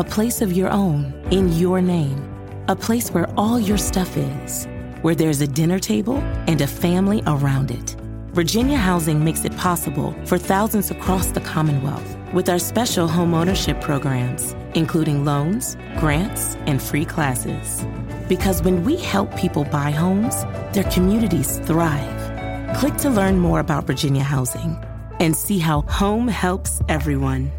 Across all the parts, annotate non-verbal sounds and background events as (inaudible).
a place of your own in your name. A place where all your stuff is. Where there's a dinner table and a family around it. Virginia Housing makes it possible for thousands across the Commonwealth with our special home ownership programs, including loans, grants, and free classes. Because when we help people buy homes, their communities thrive. Click to learn more about Virginia Housing and see how home helps everyone.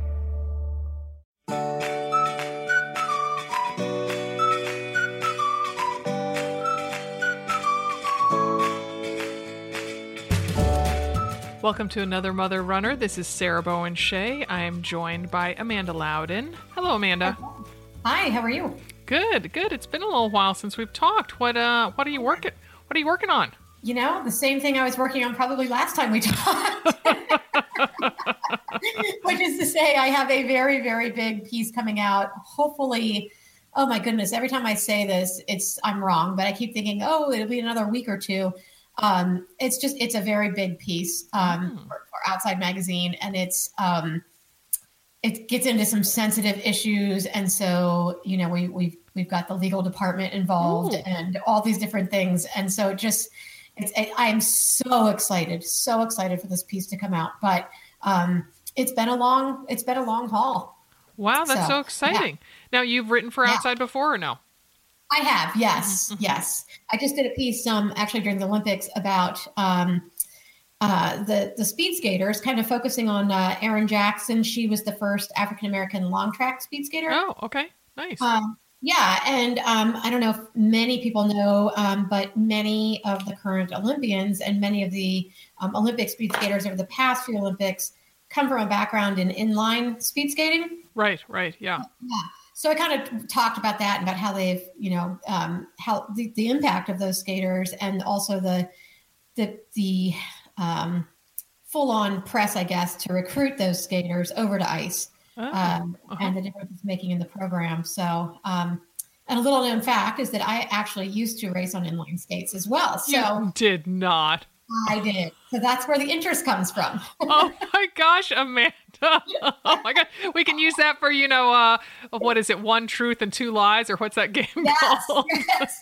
Welcome to another Mother Runner. This is Sarah Bowen Shea. I am joined by Amanda Loudin. Hello, Amanda. Hi, how are you? Good, good. It's been a little while since we've talked. What uh what are you working what are you working on? You know, the same thing I was working on probably last time we talked. (laughs) Which is to say I have a very, very big piece coming out. Hopefully, oh my goodness, every time I say this, it's I'm wrong, but I keep thinking, oh, it'll be another week or two um, it's just it's a very big piece um, mm. for, for, Outside Magazine, and it's um, it gets into some sensitive issues, and so you know we we've we've got the legal department involved Ooh. and all these different things, and so just it's it, I'm so excited, so excited for this piece to come out, but um, it's been a long it's been a long haul. Wow, that's so, so exciting! Yeah. Now you've written for Outside yeah. before or no? I have, yes, mm-hmm, yes. I just did a piece um, actually during the Olympics about um, uh, the the speed skaters, kind of focusing on uh, Erin Jackson. She was the first African American long track speed skater. Oh, okay, nice. Um, yeah, and um, I don't know if many people know, um, but many of the current Olympians and many of the um, Olympic speed skaters over the past few Olympics come from a background in inline speed skating. Right, right, yeah. Yeah so I kind of talked about that and about how they've, you know, um, how the, the impact of those skaters and also the the the um, full on press, I guess, to recruit those skaters over to ice oh, um, uh-huh. and the difference it's making in the program. So, um, and a little known fact is that I actually used to race on inline skates as well. So you did not. I did. So that's where the interest comes from. (laughs) oh my gosh, Amanda. Oh my god. We can use that for, you know, uh what is it, one truth and two lies, or what's that game yes, called? Yes.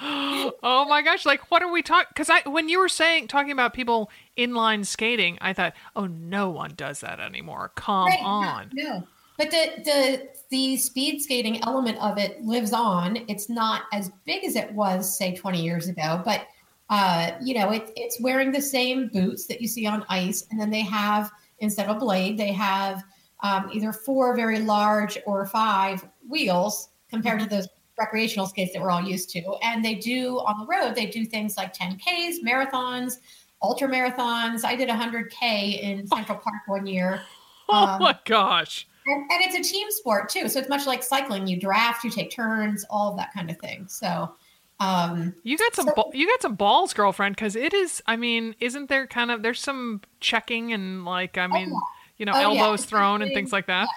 (laughs) oh my gosh, like what are we talking because I when you were saying talking about people inline skating, I thought, oh no one does that anymore. Come right, on. No, no. But the the the speed skating element of it lives on. It's not as big as it was, say, 20 years ago, but uh, you know, it, it's wearing the same boots that you see on ice, and then they have instead of a blade, they have um, either four very large or five wheels compared to those recreational skates that we're all used to. And they do on the road, they do things like 10Ks, marathons, ultra marathons. I did 100K in Central Park one year. (laughs) Oh um, my gosh. And, and, it's a team sport too. So it's much like cycling. You draft, you take turns, all of that kind of thing. So um, you got some so, you got some balls, girlfriend, because it is. I mean, isn't there kind of there's some checking and like I oh, mean, oh, yeah. you know, oh, elbows yeah. thrown and things like that.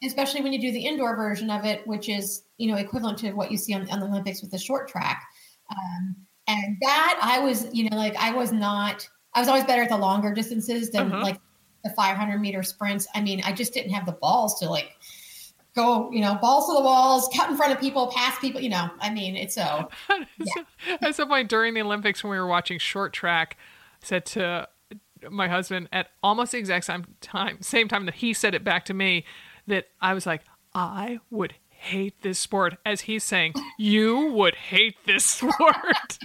Yeah. Especially when you do the indoor version of it, which is you know equivalent to what you see on, on the Olympics with the short track. Um, and that I was, you know, like I was not. I was always better at the longer distances than uh-huh. like the 500 meter sprints. I mean, I just didn't have the balls to like go, you know, balls to the walls, cut in front of people, pass people, you know. I mean, it's so. (laughs) Yeah. At some point during the Olympics, when we were watching short track, I said to my husband at almost the exact same time, same time that he said it back to me, that I was like, I would hate this sport as he's saying you would hate this sport (laughs)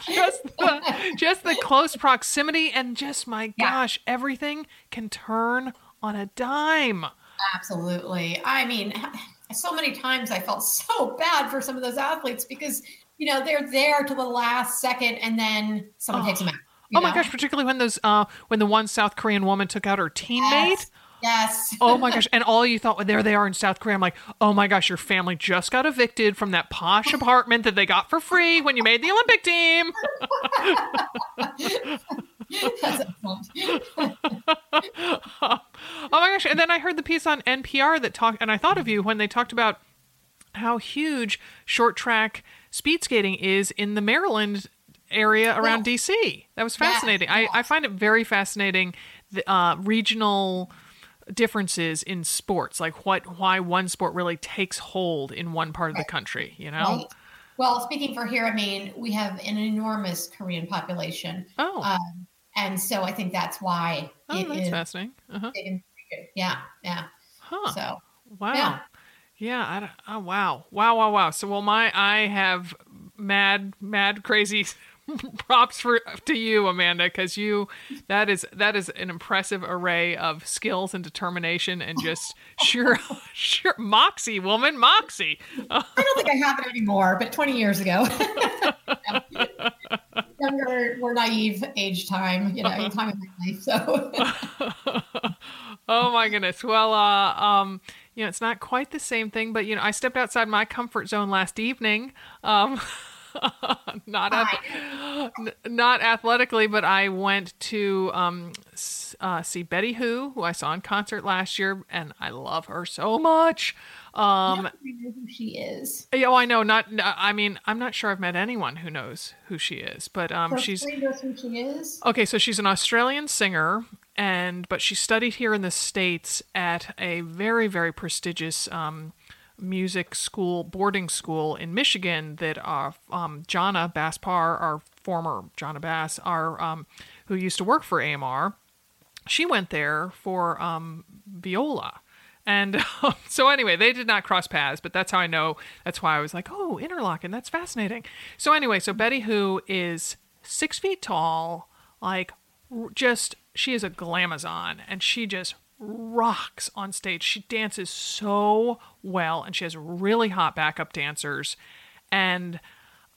just the just the close proximity and just my yeah. gosh everything can turn on a dime absolutely i mean (laughs) so many times i felt so bad for some of those athletes because you know they're there to the last second and then someone oh. takes them out oh know? my gosh particularly when those uh when the one south korean woman took out her teammate yes. Yes. Oh my gosh. And all you thought, well, there they are in South Korea. I'm like, oh my gosh, your family just got evicted from that posh (laughs) apartment that they got for free when you made the Olympic team. (laughs) (laughs) Oh my gosh. And then I heard the piece on NPR that talked, and I thought of you when they talked about how huge short track speed skating is in the Maryland area around Yeah. DC. That was Yeah, fascinating. I, I find it very fascinating the uh, regional differences in sports, like what why one sport really takes hold in one part of the country. You know? Right. Well, speaking for here, I mean, we have an enormous Korean population. Oh, Um, and so I think that's why oh, it that's fascinating. Uh-huh. yeah, yeah. Huh. So Wow. Yeah. Yeah. I oh, wow. Wow. Wow. Wow. So, well, my I have mad, mad, crazy (laughs) props for to you, Amanda, because you that is that is an impressive array of skills and determination and just (laughs) sure sheer moxie, woman, moxie. I don't think I have it anymore, but 20 years ago. (laughs) Younger, more naive age time, you know, time in my life. So oh my goodness. Well, uh, um, you know, it's not quite the same thing, but you know, I stepped outside my comfort zone last evening. Um, (laughs) not ath- not athletically, but I went to um, uh, see Betty Who, who I saw in concert last year, and I love her so much. Um, know who she is. yeah, oh, I know. Not, I mean, I'm not sure I've met anyone who knows who she is, but um, So she's who she is. Okay, so she's an Australian singer, and but she studied here in the states at a very very prestigious um, music school, boarding school in Michigan. That uh, um, Jana Basspar, our former Jana Bass, our um, who used to work for AMR, she went there for um, viola. And um, (laughs) so, anyway, they did not cross paths, but that's how I know. That's why I was like, oh, Interlochen, that's fascinating. So, anyway, so Betty, who is six feet tall, like just, she is a glamazon, and she just rocks on stage. She dances so well, and she has really hot backup dancers. And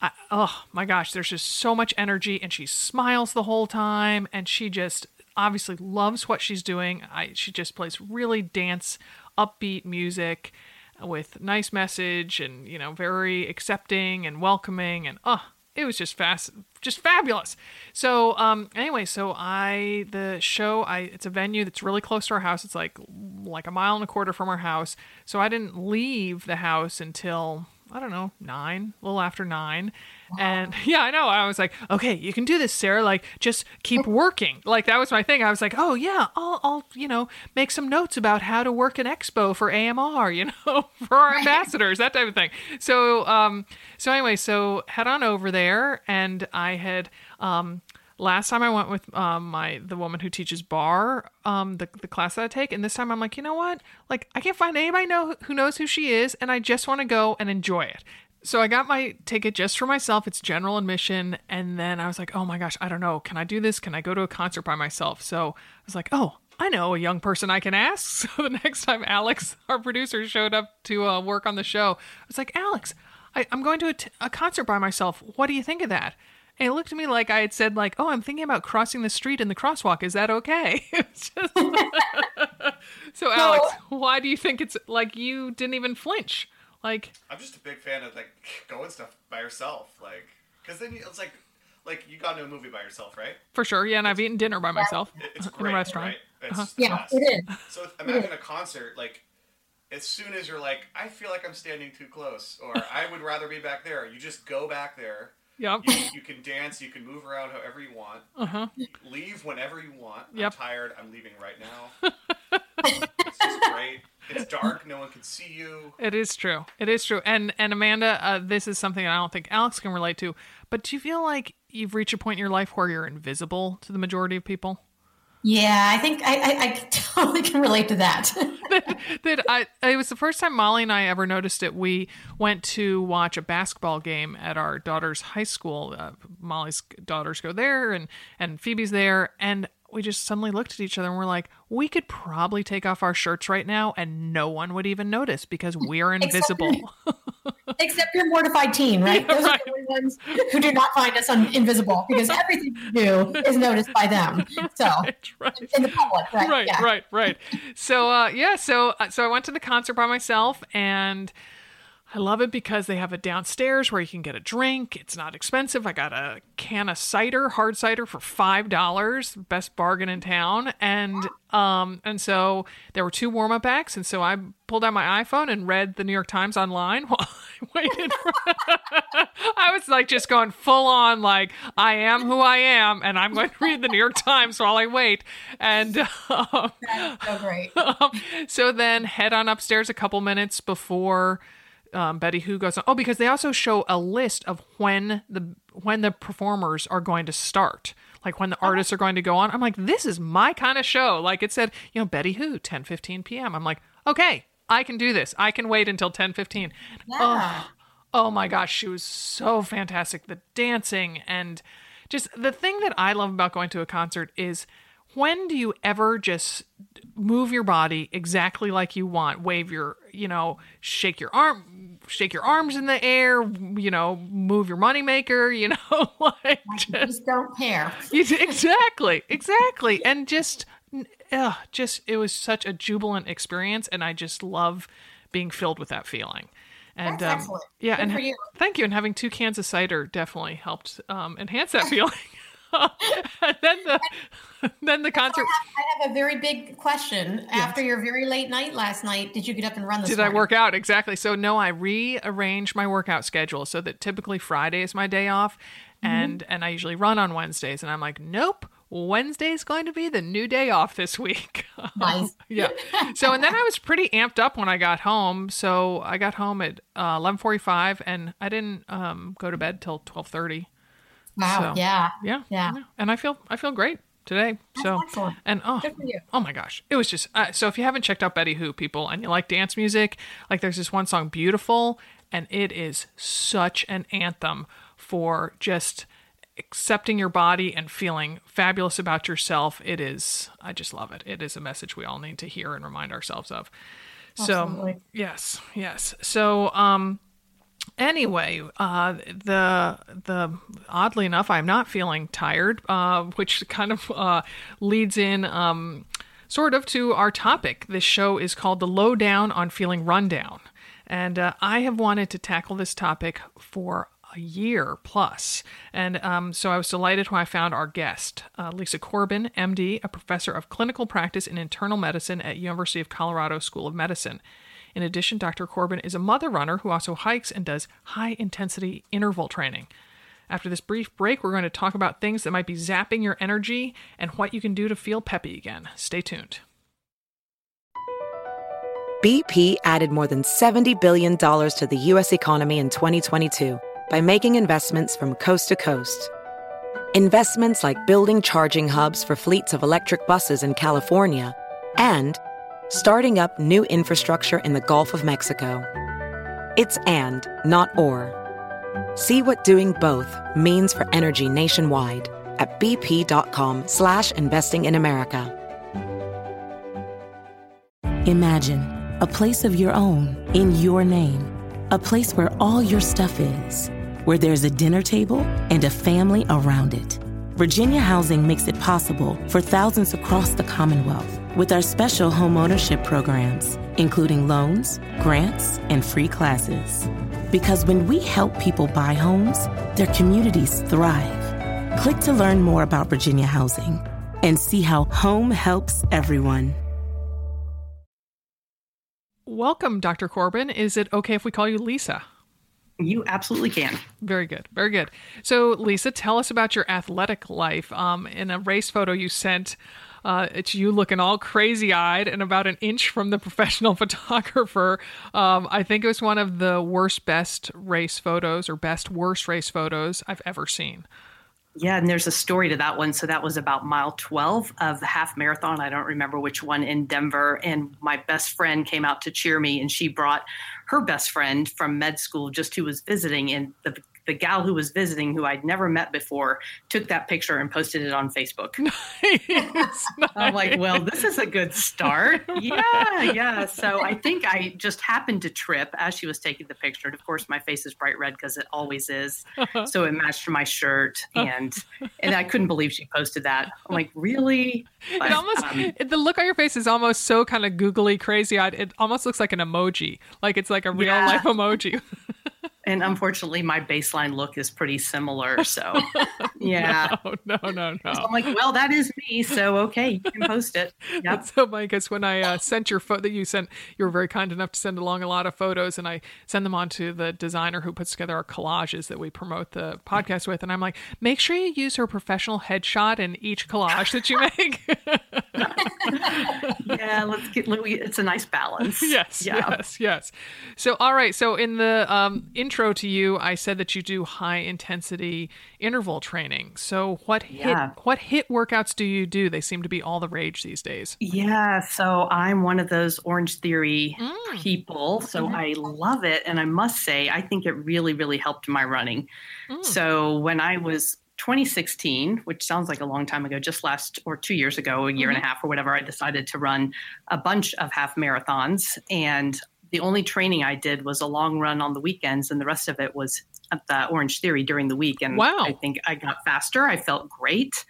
I, oh my gosh, there's just so much energy, and she smiles the whole time, and she just obviously loves what she's doing. I, she just plays really dance, upbeat music with nice message, and you know, very accepting and welcoming, and oh, it was just fast, just fabulous. So um, anyway, so I the show, I it's a venue that's really close to our house. It's like like a mile and a quarter from our house. So I didn't leave the house until I don't know, nine, a little after nine. And (laughs) yeah, I know. I was like, okay, you can do this, Sarah. Like, just keep (laughs) working. Like, that was my thing. I was like, oh, yeah, I'll, I'll, you know, make some notes about how to work an expo for AMR, you (laughs) know, for our ambassadors, that type of thing. So, um, so anyway, so head on over there. And I had, um, last time I went with um, my the woman who teaches bar, um, the the class that I take, and this time I'm like, you know what? Like I can't find anybody know who knows who she is, and I just want to go and enjoy it. So I got my ticket just for myself. It's general admission, and then I was like, oh my gosh, I don't know. Can I do this? Can I go to a concert by myself? So I was like, oh. I know a young person I can ask. (laughs) So the next time Alex, our producer, showed up to uh, work on the show, I was like, Alex, I, I'm going to a, t- a concert by myself. What do you think of that? And he looked at me like I had said, like, "Oh, I'm thinking about crossing the street in the crosswalk. Is that okay?" (laughs) Just- (laughs) so, Alex, why do you think it's like you didn't even flinch? Like, I'm just a big fan of like (laughs) going stuff by yourself, like because then it's like like you got into a movie by yourself, right? for sure, yeah. And I've eaten dinner by myself It- It's in great, a restaurant. right? It's Uh-huh. Yeah, best. it is. So imagine a concert like. As soon as you're like, I feel like I'm standing too close, or I would rather be back there, you just go back there. Yep. You, you can dance, you can move around however you want. Uh huh. Leave whenever you want. Yep. I'm tired. I'm leaving right now. (laughs) it's just great. It's dark. No one can see you. It is true. It is true. And and Amanda, uh, this is something I don't think Alex can relate to. But do you feel like you've reached a point in your life where you're invisible to the majority of people? Yeah, I think I, I, I (laughs) totally can relate to (laughs) that. that I it was the first time Molly and I ever noticed it. We went to watch a basketball game at our daughter's high school. Uh, Molly's daughters go there, and and Phoebe's there, and we just suddenly looked at each other and we're like, we could probably take off our shirts right now, and no one would even notice because we're invisible. (laughs) Except your mortified teen, right? (laughs) Yeah, Those right. are the only ones who do not find us un- invisible because everything we do is noticed by them. (laughs) So Right, right. in the public, right? right, yeah. right, right. So, uh, yeah, so uh, so I went to the concert by myself, and I love it because they have it downstairs where you can get a drink. It's not expensive. I got a can of cider, hard cider, for five dollars, best bargain in town. And um, and so there were two warm up acts, and so I pulled out my iPhone and read the New York Times online (laughs) while I waited. For (laughs) I was like just going full on, like I am who I am, and I'm going to read the New York Times while I wait. And (laughs) um, so great. so then head on upstairs a couple minutes before um, Betty Who goes on. Oh, because they also show a list of when the when the performers are going to start. Like when the artists are going to go on. I'm like, this is my kind of show. Like it said, you know, Betty Who, 10 15 p.m. I'm like, okay, I can do this. I can wait until 10 15. Yeah. Oh my gosh, she was so fantastic. The dancing and just the thing that I love about going to a concert is when do you ever just move your body exactly like you want? Wave your, you know, shake your arm, shake your arms in the air, you know, move your moneymaker, (laughs) you know, (laughs) like just, Just don't care (laughs) you- exactly, exactly. And just, uh, just, it was such a jubilant experience. And I just love being filled with that feeling. And um, yeah, Good and you. thank you. And having two cans of cider definitely helped um, enhance that feeling. And (laughs) then the (laughs) then the concert. I have a very big question. After your very late night last night, did you get up and run this Did I work out exactly? So no, I rearranged my workout schedule so that typically Friday is my day off, Mm-hmm. and and I usually run on Wednesdays. And I'm like, nope, Wednesday's going to be the new day off this week. (laughs) Nice. yeah. So and then I was pretty amped up when I got home. So I got home at uh, 11:45, and I didn't um, go to bed till 12:30. Wow. So- yeah. Yeah. Yeah. And I feel I feel great today. so excellent. and oh, Good for you. oh my gosh, it was just uh, so. If you haven't checked out Betty Who, people, and you like dance music, like there's this one song, "Beautiful," and it is such an anthem for just accepting your body and feeling fabulous about yourself. It is. I just love it. It is a message we all need to hear and remind ourselves of. So Absolutely. yes, yes. So um anyway uh the the oddly enough i'm not feeling tired uh which kind of uh leads in um sort of to our topic this show is called the lowdown on feeling rundown and uh, i have wanted to tackle this topic for a year plus. And um, so I was delighted when I found our guest, uh, Lisa Corbin, MD, a professor of clinical practice in internal medicine at University of Colorado School of Medicine. In addition, Dr. Corbin is a mother runner who also hikes and does high intensity interval training. After this brief break, we're going to talk about things that might be zapping your energy and what you can do to feel peppy again. Stay tuned. BP added more than $70 billion to the U.S. economy in 2022 by making investments from coast to coast. Investments like building charging hubs for fleets of electric buses in California and starting up new infrastructure in the Gulf of Mexico. It's and, not or. See what doing both means for energy nationwide at bp.com slash investing in America. Imagine a place of your own in your name, a place where all your stuff is, where there's a dinner table and a family around it. Virginia Housing makes it possible for thousands across the Commonwealth with our special homeownership programs, including loans, grants, and free classes. Because when we help people buy homes, their communities thrive. Click to learn more about Virginia Housing and see how home helps everyone. Welcome, Dr. Corbin. Is it okay if we call you Lisa? You absolutely can. Very good. Very good. So, Lisa, tell us about your athletic life. Um, in a race photo you sent, uh, it's you looking all crazy eyed and about an inch from the (laughs) professional photographer. Um, I think it was one of the worst, best race photos or best, worst race photos I've ever seen. Yeah, and there's a story to that one. So that was about mile 12 of the half marathon. I don't remember which one in Denver. And my best friend came out to cheer me, and she brought her best friend from med school, just who was visiting. And the the gal who was visiting, who I'd never met before, took that picture and posted it on Facebook. (laughs) Nice, (laughs) I'm like, well, this is a good start. (laughs) yeah, yeah. So I think I just happened to trip as she was taking the picture. And of course, my face is bright red because it always is. So it matched my shirt, and and I couldn't believe she posted that. I'm like, really? But, It almost um, the look on your face is almost so kind of googly crazy eyed. It almost looks like an emoji, like it's like a real Yeah. life emoji. And unfortunately, my baseline look is pretty similar. So (laughs) yeah. oh no, no, no. So I'm like, well, that is me. So okay, you can post it. (laughs) Yep. So funny because when I uh, sent your photo that you sent, you were very kind enough to send along a lot of photos, and I send them on to the designer who puts together our collages that we promote the podcast with. And I'm like, make sure you use her professional headshot in each collage that you make. (laughs) yeah, let's get. It's a nice balance. yes, Yeah. yes, yes. So, all right. So, in the um, intro to you, I said that you do high intensity interval training. So, what HIIT Yeah. what HIIT workouts do you do? They seem to be all the rage these days. Yeah, so I'm one of those Orange Theory Mm. people. So I love it. And I must say, I think it really, really helped my running. Mm. So when I was 2016, which sounds like a long time ago, just last or two years ago, a year and a half or whatever, I decided to run a bunch of half marathons. And the only training I did was a long run on the weekends, and the rest of it was at the Orange Theory during the week. And Wow. I think I got faster. I felt great.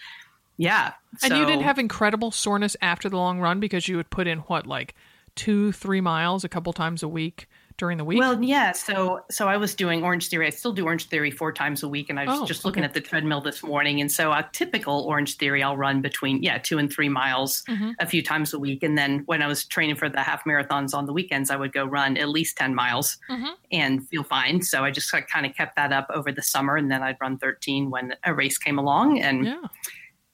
Yeah. And you didn't have incredible soreness after the long run because you would put in what, like two, three miles a couple times a week during the week? Well, yeah. So, so I was doing Orange Theory. I still do Orange Theory four times a week, and I was Oh, just looking okay. at the treadmill this morning. And so, a typical Orange Theory, I'll run between yeah two and three miles Mm-hmm. a few times a week. And then when I was training for the half marathons on the weekends, I would go run at least ten miles Mhm. and feel fine. So I just kind of kept that up over the summer, and then I'd run thirteen when a race came along, and yeah.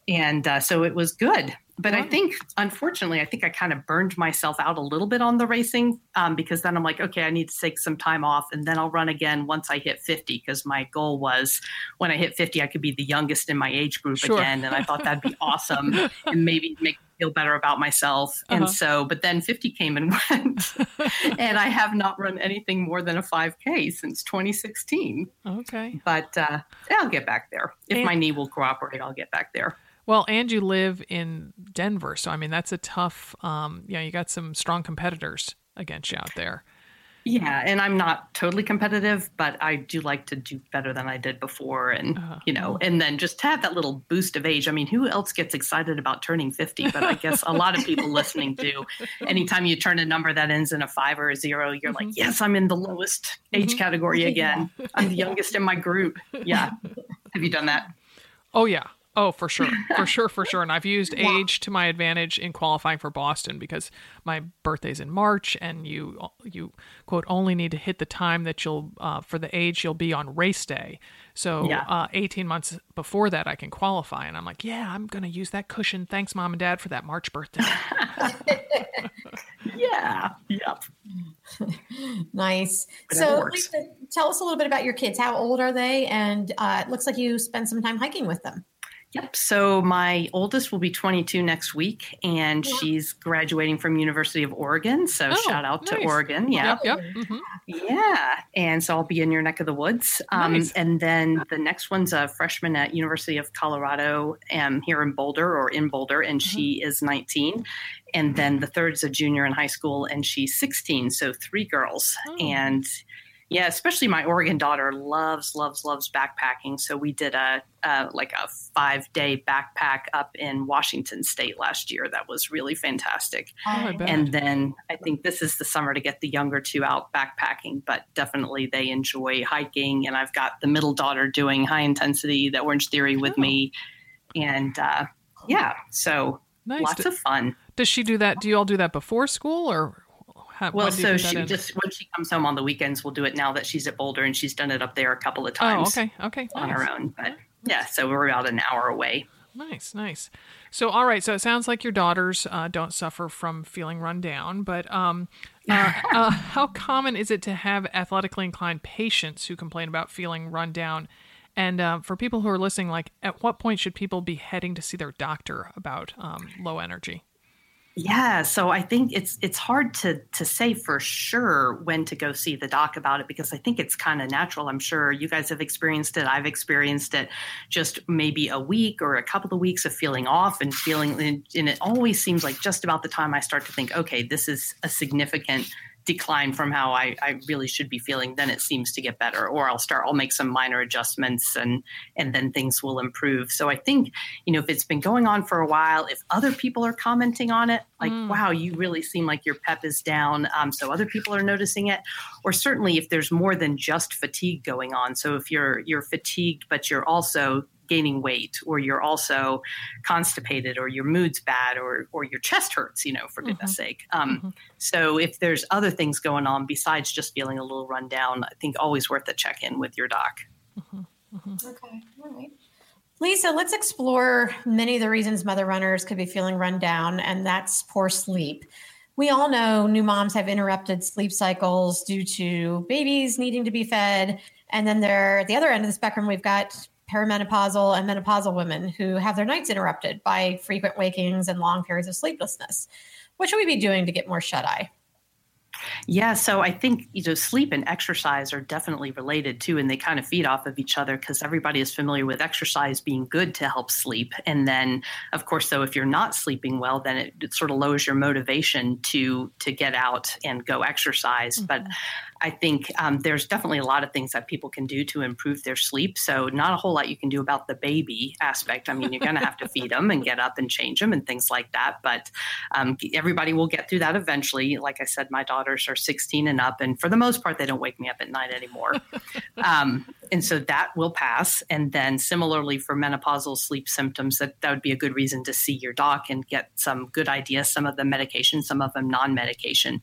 and uh, so it was good. But I think, unfortunately, I think I kind of burned myself out a little bit on the racing um, because then I'm like, okay, I need to take some time off and then I'll run again once I hit 50 because my goal was when I hit 50, I could be the youngest in my age group Sure. again. And I thought that'd be awesome and maybe make me feel better about myself. Uh-huh. And so, but then 50 came and (laughs) went. and I have not run anything more than a 5K since 2016. Okay. But uh, I'll get back there. If And- my knee will cooperate, I'll get back there. Well, and you live in Denver, so I mean that's a tough. Um, you know, you got some strong competitors against you out there. Yeah, and I'm not totally competitive, but I do like to do better than I did before, and Uh-huh. you know, and then just to have that little boost of age. I mean, who else gets excited about turning 50? But I guess a lot of people (laughs) listening do. Anytime you turn a number that ends in a five or a zero, you're like, yes, I'm in the lowest age category (laughs) again. I'm the youngest in my group. Yeah. Have you done that? Oh yeah. Oh, for sure, for sure, for sure. And I've (laughs) used age to my advantage in qualifying for Boston because my birthday's in March, and you you quote only need to hit the time that you'll uh, for the age you'll be on race day. So Yeah. uh, 18 months before that, I can qualify, and I'm like, yeah, I'm gonna use that cushion. Thanks, mom and dad, for that March birthday. (laughs) (laughs) Yeah. Yep. Nice. But so. Lisa, tell us a little bit about your kids. How old are they? And uh, it looks like you spend some time hiking with them. Yep. So my oldest will be 22 next week, and she's graduating from University of Oregon. So Oh, shout out to. Oregon. Yeah. Yep. Yep. hmm Yeah. And so I'll be in your neck of the woods. Um, Nice. And then the next one's a freshman at University of Colorado um, here in Boulder or in Boulder, and she is 19. And then the third is a junior in high school, and she's 16. So three girls. Oh. And yeah, especially my Oregon daughter loves, loves, loves backpacking. So we did a uh, like a five day backpack up in Washington State last year. That was really fantastic. Oh. And then I think this is the summer to get the younger two out backpacking, but definitely they enjoy hiking. And I've got the middle daughter doing high intensity, the Orange Theory with Oh. me. And uh, yeah, so nice. lots of fun. Does she do that? Do you all do that before school or? How, Well, when do you so she in? just, when she comes home on the weekends, we'll do it now that she's at Boulder and she's done it up there a couple of Oh, times okay, okay, on nice. her own. But yeah, so we're about an hour away. Nice, nice. So, all right. So it sounds like your daughters uh, don't suffer from feeling run down, but um, (laughs) uh, uh, how common is it to have athletically inclined patients who complain about feeling run down? And uh, for people who are listening, like, at what point should people be heading to see their doctor about um, low energy? Yeah, so I think it's it's hard to to say for sure when to go see the doc about it because I think it's kind of natural. I'm sure you guys have experienced it. I've experienced it. Just maybe a week or a couple of weeks of feeling off and feeling, and, it always seems like just about the time I start to think, okay, this is a significant decline from how I, I really should be feeling, then it seems to get better. Or I'll start, I'll make some minor adjustments and and then things will improve. So I think, you know, if it's been going on for a while, if other people are commenting on it, like, mm. wow, you really seem like your pep is down. Um, so other people are noticing it. Or certainly if there's more than just fatigue going on. So if you're you're fatigued, but you're also gaining weight or you're also constipated or your mood's bad or or your chest hurts you know for goodness mm-hmm. sake um, mm-hmm. so if there's other things going on besides just feeling a little run down i think always worth a check-in with your doc mm-hmm. mm-hmm. okay all right lisa let's explore many of the reasons mother runners could be feeling run down and that's poor sleep we all know new moms have interrupted sleep cycles due to babies needing to be fed and then there at the other end of the spectrum we've got perimenopausal and menopausal women who have their nights interrupted by frequent wakings and long periods of sleeplessness. What should we be doing to get more shut eye? Yeah, so I think you know sleep and exercise are definitely related too, and they kind of feed off of each other because everybody is familiar with exercise being good to help sleep. And then, of course, though, if you're not sleeping well, then it, it sort of lowers your motivation to to get out and go exercise. Mm-hmm. But I think um, there's definitely a lot of things that people can do to improve their sleep. So, not a whole lot you can do about the baby aspect. I mean, you're going to have to feed them and get up and change them and things like that. But um, everybody will get through that eventually. Like I said, my daughters are 16 and up, and for the most part, they don't wake me up at night anymore. (laughs) um, and so that will pass. And then, similarly, for menopausal sleep symptoms, that, that would be a good reason to see your doc and get some good ideas, some of the medication, some of them non medication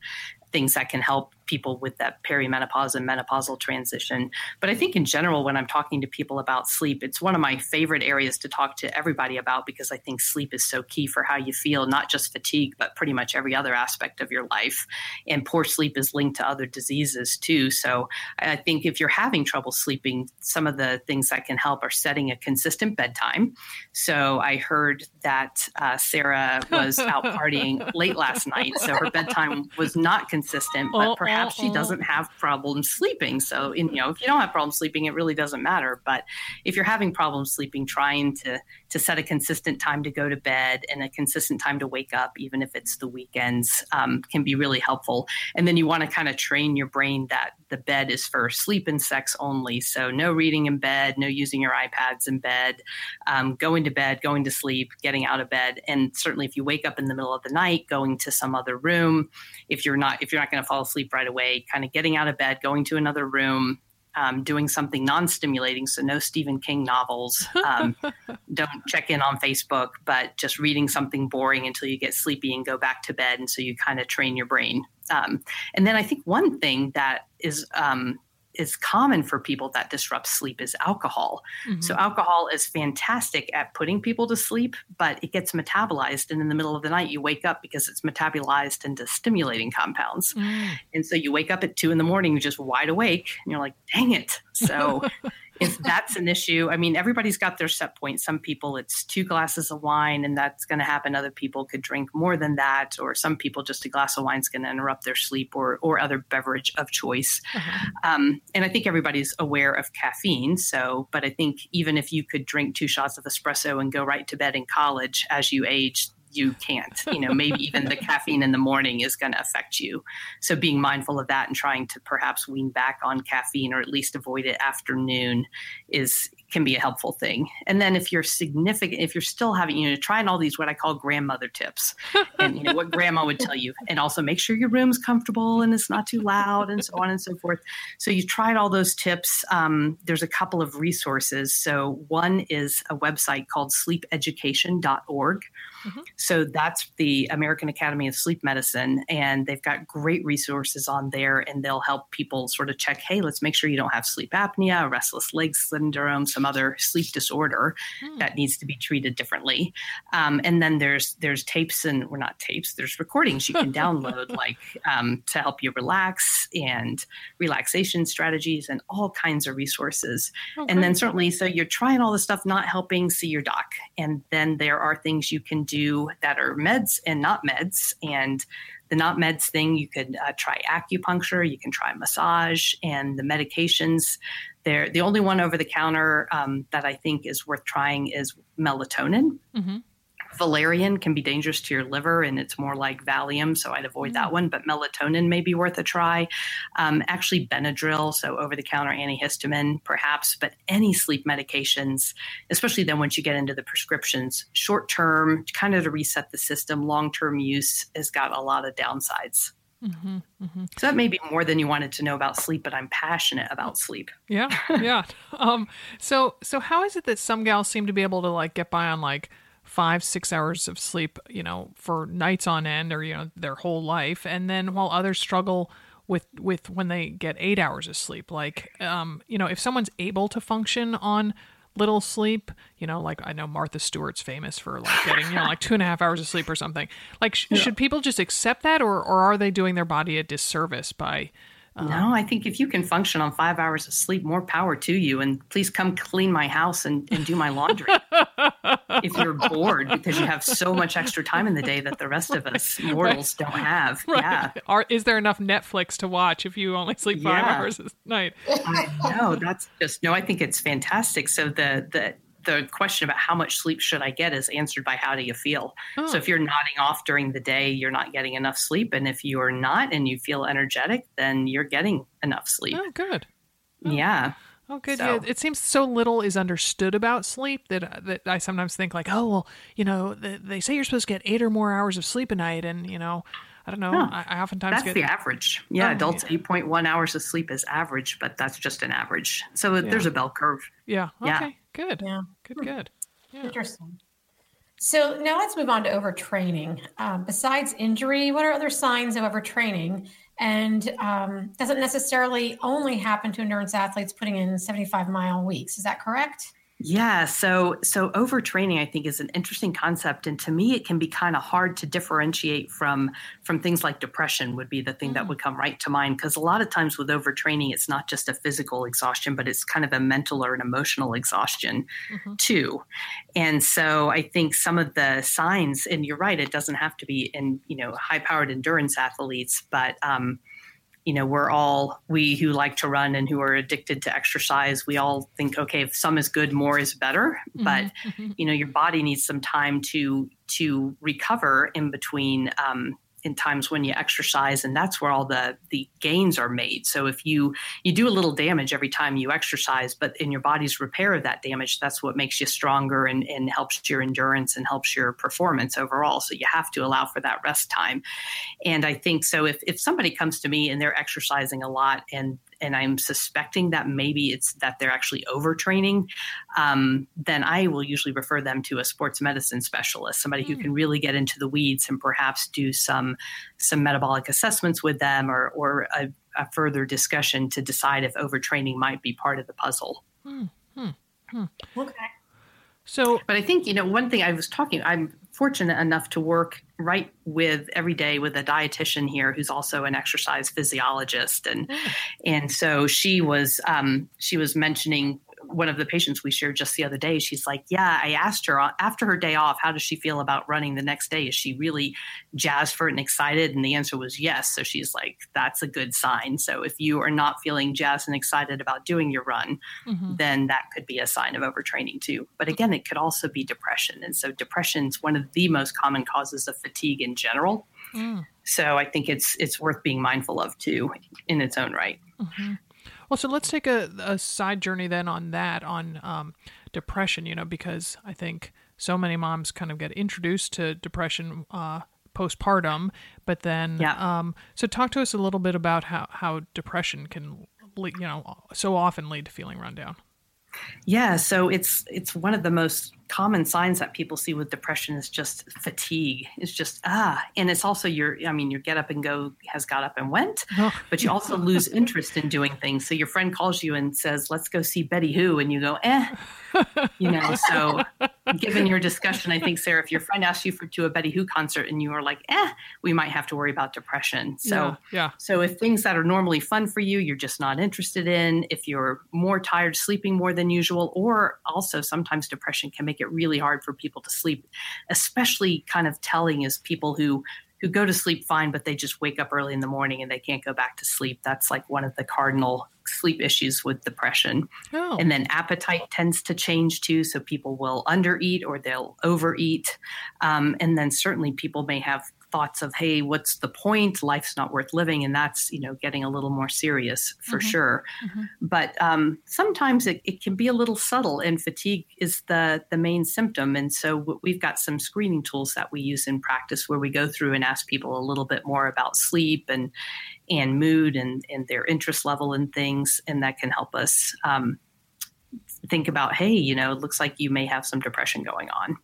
things that can help people with that perimenopause and menopausal transition. But I think in general, when I'm talking to people about sleep, it's one of my favorite areas to talk to everybody about because I think sleep is so key for how you feel, not just fatigue, but pretty much every other aspect of your life. And poor sleep is linked to other diseases too. So I think if you're having trouble sleeping, some of the things that can help are setting a consistent bedtime. So I heard that uh, Sarah was out (laughs) partying late last night, so her bedtime was not consistent, but perhaps perhaps she doesn't have problems sleeping. So, in, you know, if you don't have problems sleeping, it really doesn't matter. But if you're having problems sleeping, trying to to set a consistent time to go to bed and a consistent time to wake up, even if it's the weekends, um, can be really helpful. And then you want to kind of train your brain that the bed is for sleep and sex only. So no reading in bed, no using your iPads in bed, um, going to bed, going to sleep, getting out of bed, and certainly if you wake up in the middle of the night, going to some other room. If you're not if you're not going to fall asleep right away, kind of getting out of bed, going to another room, um, doing something non-stimulating so no stephen king novels. Um, (laughs) don't check in on facebook but just reading something boring until you get sleepy and go back to bed and so you kind of train your brain. Um, and then i think one thing that is um, is common for people that disrupts sleep is alcohol. Mm-hmm. So alcohol is fantastic at putting people to sleep, but it gets metabolized and in the middle of the night you wake up because it's metabolized into stimulating compounds. Mm. And so you wake up at two in the morning, you're just wide awake and you're like, dang it. So (laughs) if that's an issue, I mean, everybody's got their set point. Some people, it's two glasses of wine, and that's going to happen. Other people could drink more than that, or some people, just a glass of wine is going to interrupt their sleep, or or other beverage of choice. Uh-huh. Um, and I think everybody's aware of caffeine. So, but I think even if you could drink two shots of espresso and go right to bed in college as you age, you can't. You know, maybe (laughs) even the caffeine in the morning is going to affect you. So being mindful of that and trying to perhaps wean back on caffeine or at least avoid it afternoon is can be a helpful thing. And then if you're significant, if you're still having, you know, trying all these what I call grandmother tips, (laughs) and you know what grandma would tell you, and also make sure your room's comfortable and it's not too loud, and so on and so forth. So you tried all those tips. Um, there's a couple of resources. So one is a website called sleepeducation.org. Mm-hmm. So that's the American Academy of Sleep Medicine, and they've got great resources on there, and they'll help people sort of check, hey, let's make sure you don't have sleep apnea, restless leg syndrome, some other sleep disorder mm. that needs to be treated differently. Um, and then there's there's tapes and we're not tapes, there's recordings you can download (laughs) like um, to help you relax and relaxation strategies and all kinds of resources. Okay. And then certainly, so you're trying all this stuff, not helping, see your doc, and then there are things you can do that are meds and not meds. And the not meds thing, you could uh, try acupuncture, you can try massage, and the medications. They're, the only one over the counter um, that I think is worth trying is melatonin. Mm-hmm. Valerian can be dangerous to your liver and it's more like Valium, so I'd avoid that mm. one. But melatonin may be worth a try. Um, actually, Benadryl, so over the counter antihistamine, perhaps, but any sleep medications, especially then once you get into the prescriptions, short term, kind of to reset the system, long term use has got a lot of downsides. Mm-hmm, mm-hmm. So that may be more than you wanted to know about sleep, but I'm passionate about sleep. Yeah, yeah. (laughs) um, so, so how is it that some gals seem to be able to like get by on like five, six hours of sleep, you know, for nights on end or, you know, their whole life. And then while others struggle with, with when they get eight hours of sleep, like, um, you know, if someone's able to function on little sleep, you know, like I know Martha Stewart's famous for like getting, you know, like two and a half hours of sleep or something. Like, sh- yeah. should people just accept that or, or are they doing their body a disservice by, no, um, I think if you can function on five hours of sleep, more power to you. And please come clean my house and, and do my laundry. if you're bored because you have so much extra time in the day that the rest of us (laughs) mortals right. don't have. (laughs) Right. Yeah. Are, is there enough Netflix to watch if you only sleep five yeah. hours a night? no, that's just no. I think it's fantastic. So the the the question about how much sleep should I get is answered by how do you feel. Oh. So if oh. you're nodding off during the day, you're not getting enough sleep, and if you are not and you feel energetic, then you're getting enough sleep. Oh, good. Oh. Yeah. Oh, good. So. Yeah, it seems so little is understood about sleep that uh, that I sometimes think like, oh, well, you know, they, they say you're supposed to get eight or more hours of sleep a night, and you know, I don't know. Huh. I, I, oftentimes that's get... the average. Yeah, oh, adults eight point one hours of sleep is average, but that's just an average. So yeah. there's a bell curve. Yeah. Okay. Yeah. Good. Yeah. Good. Hmm. Good. Yeah. Interesting. So now let's move on to overtraining. Um, besides injury, what are other signs of overtraining? And um, doesn't necessarily only happen to endurance athletes putting in 75 mile weeks. Is that correct? Yeah, so so overtraining I think is an interesting concept and to me it can be kind of hard to differentiate from from things like depression would be the thing mm. that would come right to mind because a lot of times with overtraining it's not just a physical exhaustion but it's kind of a mental or an emotional exhaustion mm-hmm. too. And so I think some of the signs and you're right it doesn't have to be in, you know, high powered endurance athletes but um you know we're all we who like to run and who are addicted to exercise we all think okay if some is good more is better mm-hmm. but mm-hmm. you know your body needs some time to to recover in between um, in times when you exercise and that's where all the the gains are made. So if you you do a little damage every time you exercise but in your body's repair of that damage that's what makes you stronger and, and helps your endurance and helps your performance overall. So you have to allow for that rest time. And i think so if if somebody comes to me and they're exercising a lot and and I'm suspecting that maybe it's that they're actually overtraining, um, then I will usually refer them to a sports medicine specialist, somebody mm. who hmm. can really get into the weeds and perhaps do some some metabolic assessments with them or or a, a further discussion to decide if overtraining might be part of the puzzle. Mm. Okay. So, but I think you know one thing I was talking. I'm fortunate enough to work right with every day with a dietitian here who's also an exercise physiologist and mm. and so she was um, she was mentioning one of the patients we shared just the other day, she's like, Yeah, I asked her after her day off, how does she feel about running the next day? Is she really jazzed for it and excited? And the answer was yes. So she's like, That's a good sign. So if you are not feeling jazzed and excited about doing your run, mm-hmm. then that could be a sign of overtraining too. But again, it could also be depression. And so depression is one of the most common causes of fatigue in general. Mm. So I think it's it's worth being mindful of too in its own right. Mm-hmm. Well, so let's take a, a side journey then on that, on um, depression, you know, because I think so many moms kind of get introduced to depression uh, postpartum, but then, yeah. um, so talk to us a little bit about how, how depression can, you know, so often lead to feeling run down. Yeah, so it's it's one of the most common signs that people see with depression is just fatigue. It's just ah, and it's also your I mean your get up and go has got up and went, oh. but you also lose (laughs) interest in doing things. So your friend calls you and says, "Let's go see Betty Who," and you go, "Eh," you know. So given your discussion, I think Sarah, if your friend asks you for to a Betty Who concert and you are like, "Eh," we might have to worry about depression. So yeah, yeah. So if things that are normally fun for you, you're just not interested in. If you're more tired, sleeping more than usual, or also sometimes depression can make make it really hard for people to sleep. Especially kind of telling is people who who go to sleep fine, but they just wake up early in the morning and they can't go back to sleep. That's like one of the cardinal sleep issues with depression. Oh. And then appetite tends to change too. So people will undereat or they'll overeat. Um, and then certainly people may have thoughts of hey what's the point? Life's not worth living and that's you know getting a little more serious for Mhm. sure. Mhm. but um, sometimes it, it can be a little subtle and fatigue is the the main symptom. And so we've got some screening tools that we use in practice where we go through and ask people a little bit more about sleep and and mood and and their interest level in things and that can help us um, think about hey you know it looks like you may have some depression going on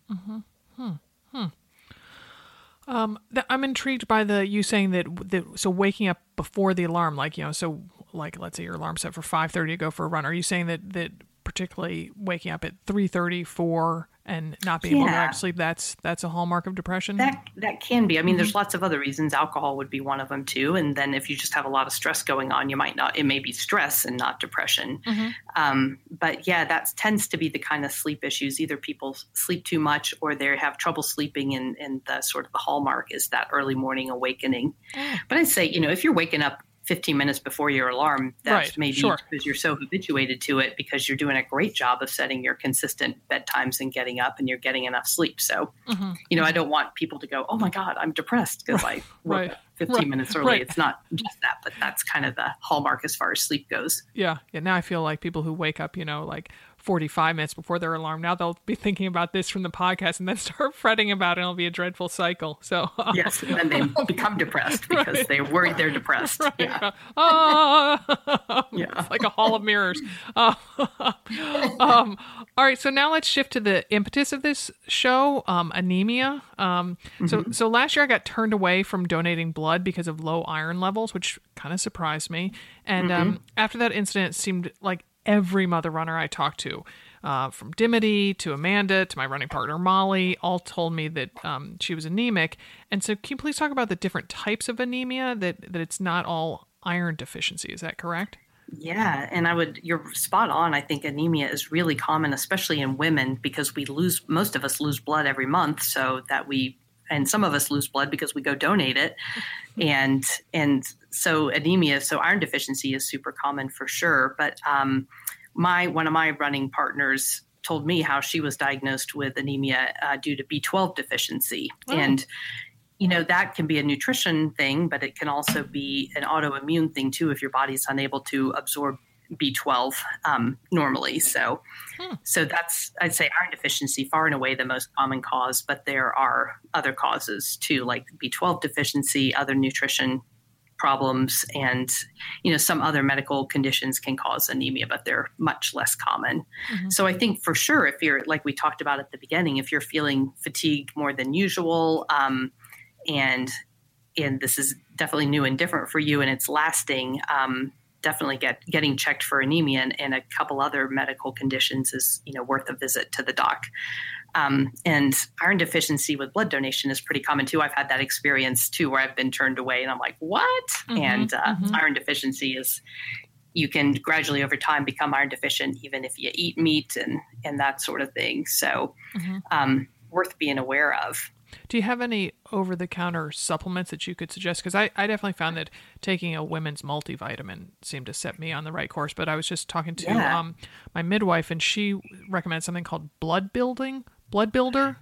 Um, th- I'm intrigued by the you saying that that so waking up before the alarm, like you know, so like let's say your alarm set for 5:30 to go for a run. Are you saying that that particularly waking up at 3:30, 4, and not being able to actually sleep that's that's a hallmark of depression? That that can be. I mean, there's lots of other reasons. Alcohol would be one of them too. And then if you just have a lot of stress going on, you might not. It may be stress and not depression. Mhm. Um, but yeah, that tends to be the kind of sleep issues. Either people sleep too much or they have trouble sleeping, and and the sort of the hallmark is that early morning awakening. Oh. But I'd say, you know, if you're waking up 15 minutes before your alarm, that's Right, maybe sure. because you're so habituated to it because you're doing a great job of setting your consistent bedtimes and getting up and you're getting enough sleep. So, Mhm. you know, I don't want people to go, oh my God, I'm depressed because I (laughs) woke Right, up 15 right, minutes early. right. It's not just that, but that's kind of the hallmark as far as sleep goes. Yeah, yeah. Now I feel like people who wake up, you know, like 45 minutes before their alarm. Now they'll be thinking about this from the podcast and then (laughs) start fretting about it. It'll be a dreadful cycle. So Yes. And then they (laughs) become depressed because they're worried they're depressed. Yeah. (laughs) ah, Yeah. like a hall of mirrors. Uh, um, all right, so now let's shift to the impetus of this show, um, anemia. Um, So, so last year I got turned away from donating blood because of low iron levels, which kind of surprised me. And um, after that incident, it seemed like every mother runner I talked to, uh, from Dimity to Amanda to my running partner Molly, all told me that um, she was anemic. And so, can you please talk about the different types of anemia? That that it's not all iron deficiency. Is that correct? Yeah, and I would you're spot on. I think anemia is really common, especially in women, because we lose most of us lose blood every month, so that we and some of us lose blood because we go donate it, (laughs) and and so anemia, so iron deficiency is super common for sure. But um, my one of my running partners told me how she was diagnosed with anemia uh, due to B12 deficiency, Oh. and you know that can be a nutrition thing but it can also be an autoimmune thing too if your body's unable to absorb b12 um, normally so Hmm. so that's i'd say iron deficiency far and away the most common cause but there are other causes too like b12 deficiency other nutrition problems and you know some other medical conditions can cause anemia but they're much less common Mhm. so i think for sure if you're like we talked about at the beginning if you're feeling fatigued more than usual um, and and this is definitely new and different for you and it's lasting um, definitely get getting checked for anemia and, and a couple other medical conditions is you know worth a visit to the doc. Um, and iron deficiency with blood donation is pretty common too. I've had that experience too where i've been turned away and i'm like what? Mhm, and uh, mhm. iron deficiency is you can gradually over time become iron deficient even if you eat meat and and that sort of thing. So Mhm. um, worth being aware of Do you have any over the counter supplements that you could suggest? Because I, I definitely found that taking a women's multivitamin seemed to set me on the right course. But I was just talking to Yeah. um, my midwife, and she recommended something called blood building, blood builder.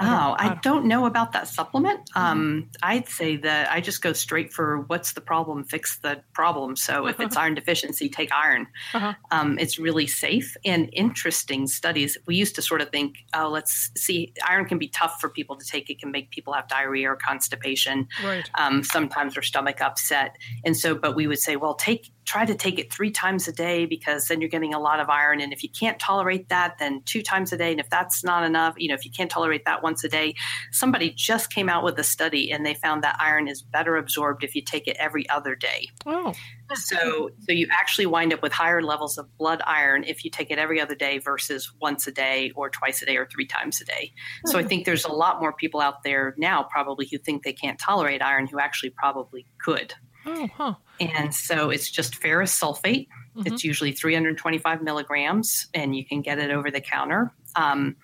Oh, I I don't- know about that supplement. Um, I'd say that I just go straight for what's the problem, fix the problem. So if it's (laughs) iron deficiency, take iron. Uh-huh. Um, it's really safe and interesting studies. We used to sort of think, oh, let's see, iron can be tough for people to take. It can make people have diarrhea or constipation. Right. Um, sometimes their stomach upset, and so, but we would say, well, take try to take it three times a day because then you're getting a lot of iron. And if you can't tolerate that, then two times a day. And if that's not enough, you know, if you can't tolerate that once a day, somebody just came out with a study and they found that iron is better absorbed if you take it every other day. Oh, So, so you actually wind up with higher levels of blood iron if you take it every other day versus once a day or twice a day or three times a day. So I hmm. think there's a lot more people out there now probably who think they can't tolerate iron who actually probably could. oh, huh. And so it's just ferrous sulfate. It's usually 325 milligrams, and you can get it over the counter. Um,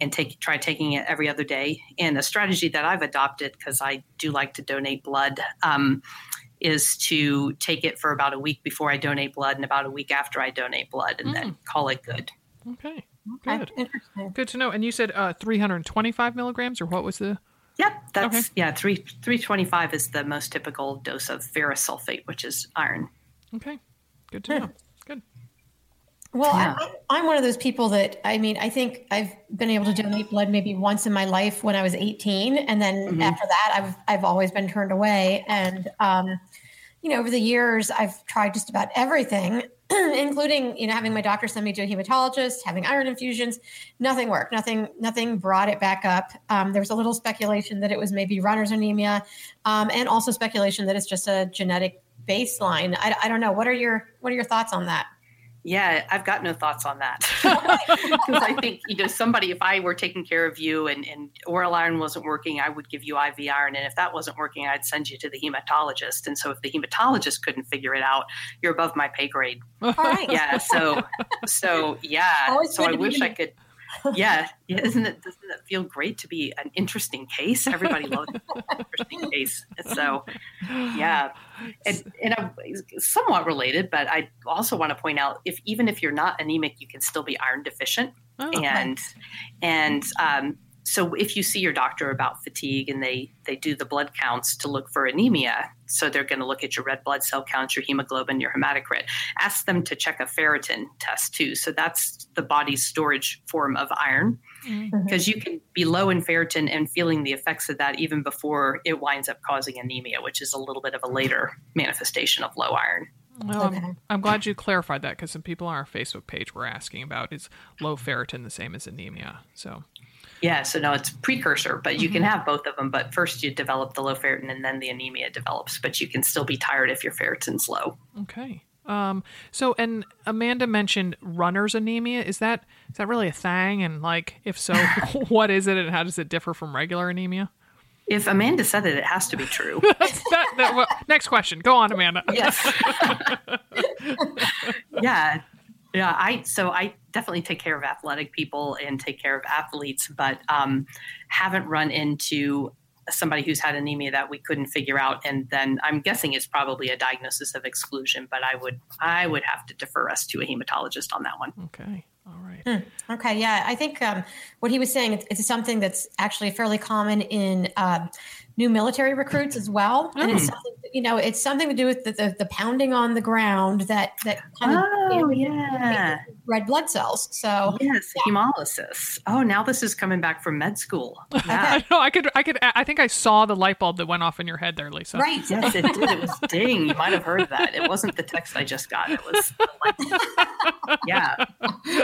and take try taking it every other day. And a strategy that I've adopted because I do like to donate blood. Um, is to take it for about a week before I donate blood and about a week after I donate blood and mm. then call it good. Okay. Good. Good to know. And you said uh, 325 milligrams, or what was the? Yep, that's okay. yeah. Three 325 is the most typical dose of ferrous sulfate, which is iron. Okay. Good to know. Good. Well, yeah. I, am one of those people that I mean, I think I've been able to donate blood maybe once in my life when I was 18, and then mm-hmm. after that, I've I've always been turned away. And um, you know, over the years, I've tried just about everything, (clears throat) including you know having my doctor send me to a hematologist, having iron infusions. Nothing worked. Nothing. Nothing brought it back up. Um, there was a little speculation that it was maybe runner's anemia, um, and also speculation that it's just a genetic baseline. I, I don't know. What are your What are your thoughts on that? Yeah, I've got no thoughts on that. (laughs) (laughs) Because I think, you know, somebody, if I were taking care of you and, and oral iron wasn't working, I would give you IV iron. And if that wasn't working, I'd send you to the hematologist. And so if the hematologist couldn't figure it out, you're above my pay grade. All right. Yeah. So, so yeah. (laughs) Always so I wish I could yeah, yeah, isn't it? Doesn't it feel great to be an interesting case? Everybody loves an interesting case. So, yeah, and, and I'm somewhat related, but I also want to point out if even if you're not anemic, you can still be iron deficient, oh, and and um, so if you see your doctor about fatigue and they they do the blood counts to look for anemia so they're going to look at your red blood cell counts your hemoglobin your hematocrit. Ask them to check a ferritin test too. So that's the body's storage form of iron because mm-hmm. you can be low in ferritin and feeling the effects of that even before it winds up causing anemia which is a little bit of a later manifestation of low iron well, okay. I'm, I'm, glad you clarified that because some people on our Facebook page were asking about is low ferritin the same as anemia? So yeah, so no, it's precursor, but you mm-hmm. can have both of them. But first, you develop the low ferritin, and then the anemia develops. But you can still be tired if your ferritin's low. Okay. Um. So, and Amanda mentioned runner's anemia. Is that is that really a thing? And like, if so, (laughs) (laughs) what is it, and how does it differ from regular anemia? If Amanda said it, it has to be true. (laughs) that, that, well, next question. Go on, Amanda. Yes. yeah. Yeah, I so I definitely take care of athletic people and take care of athletes, but um, haven't run into somebody who's had anemia that we couldn't figure out. And then I'm guessing it's probably a diagnosis of exclusion, but I would I would have to defer us to a hematologist on that one. Okay. All right. Hmm. Okay. Yeah, I think um, what he was saying it's, it's, something that's actually fairly common in uh, new military recruits as well, mm. and it's something you know it's something to do with the, the, the pounding on the ground that that kind oh, of yeah red blood cells. So yes, yeah. hemolysis. Oh, now this is coming back from med school. (laughs) Yeah. no, I could I could I think I saw the light bulb that went off in your head there, Lisa. Right. Yes, it did. It was ding. You might have heard that. It wasn't the text I just got. It was (laughs) yeah.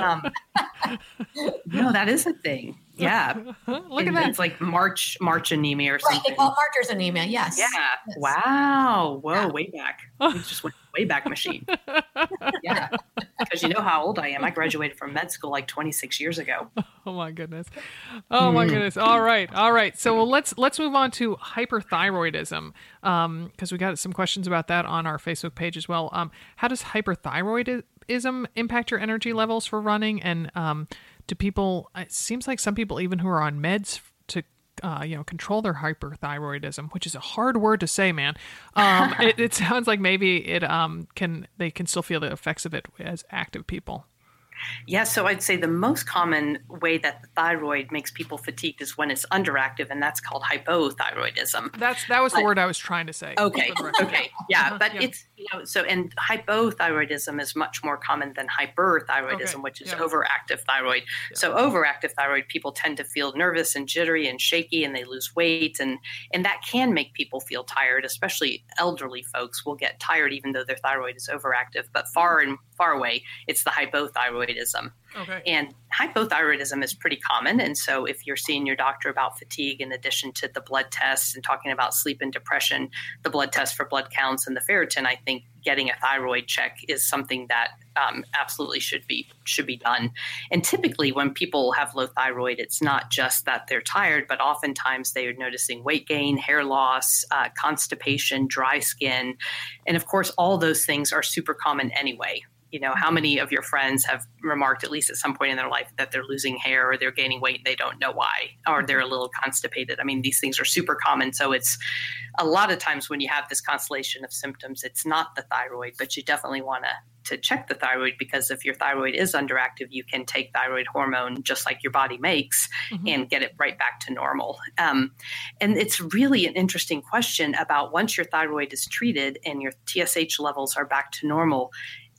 Um, no, that is a thing. Yeah. (laughs) Look at that. It's like March March anemia or something. Right, they call Marcher's anemia. Yes. Yeah. Yes. Wow. Whoa. Yeah. Way back. (laughs) We just went way back machine. yeah. Because you know how old I am. I graduated from med school like 26 years ago. Oh my goodness. Oh my mm. goodness. All right. All right. So well, let's let's move on to hyperthyroidism because um, we got some questions about that on our Facebook page as well. Um, how does hyperthyroidism impact your energy levels for running and um, do people it seems like some people even who are on meds to uh, you know control their hyperthyroidism which is a hard word to say man. Um, (laughs) it, it, sounds like maybe it um, can they can still feel the effects of it as active people yeah, so I'd say the most common way that the thyroid makes people fatigued is when it's underactive, and that's called hypothyroidism. That's that was the word I was trying to say. Okay, okay, yeah, uh-huh, but yeah. it's you know so and hypothyroidism is much more common than hyperthyroidism, okay. which is yeah. overactive thyroid. Yeah. So overactive thyroid people tend to feel nervous and jittery and shaky, and they lose weight, and and that can make people feel tired, especially elderly folks will get tired even though their thyroid is overactive. But far and far away, it's the hypothyroidism. Okay. And hypothyroidism is pretty common. And so if you're seeing your doctor about fatigue, in addition to the blood tests and talking about sleep and depression, the blood test for blood counts and the ferritin, I think getting a thyroid check is something that um, absolutely should be should be done. And typically, when people have low thyroid, it's not just that they're tired, but oftentimes they are noticing weight gain, hair loss, uh, constipation, dry skin, and of course, all those things are super common anyway you know how many of your friends have remarked, at least at some point in their life, that they're losing hair or they're gaining weight and they don't know why, or they're a little constipated. I mean, these things are super common. So it's a lot of times when you have this constellation of symptoms, it's not the thyroid, but you definitely want to to check the thyroid because if your thyroid is underactive, you can take thyroid hormone just like your body makes mm-hmm. and get it right back to normal. Um, and it's really an interesting question about once your thyroid is treated and your TSH levels are back to normal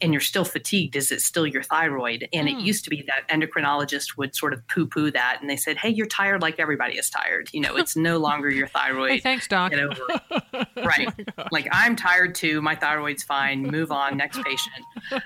and you're still fatigued, is it still your thyroid? And mm. it hmm. used to be that endocrinologist would sort of poo poo that. And they said, hey, you're tired like everybody is tired. You know, it's no (laughs) longer your thyroid. hey, thanks, doc. Get over it. (laughs) Right. oh like, I'm tired too. My thyroid's fine. Move on. Next patient.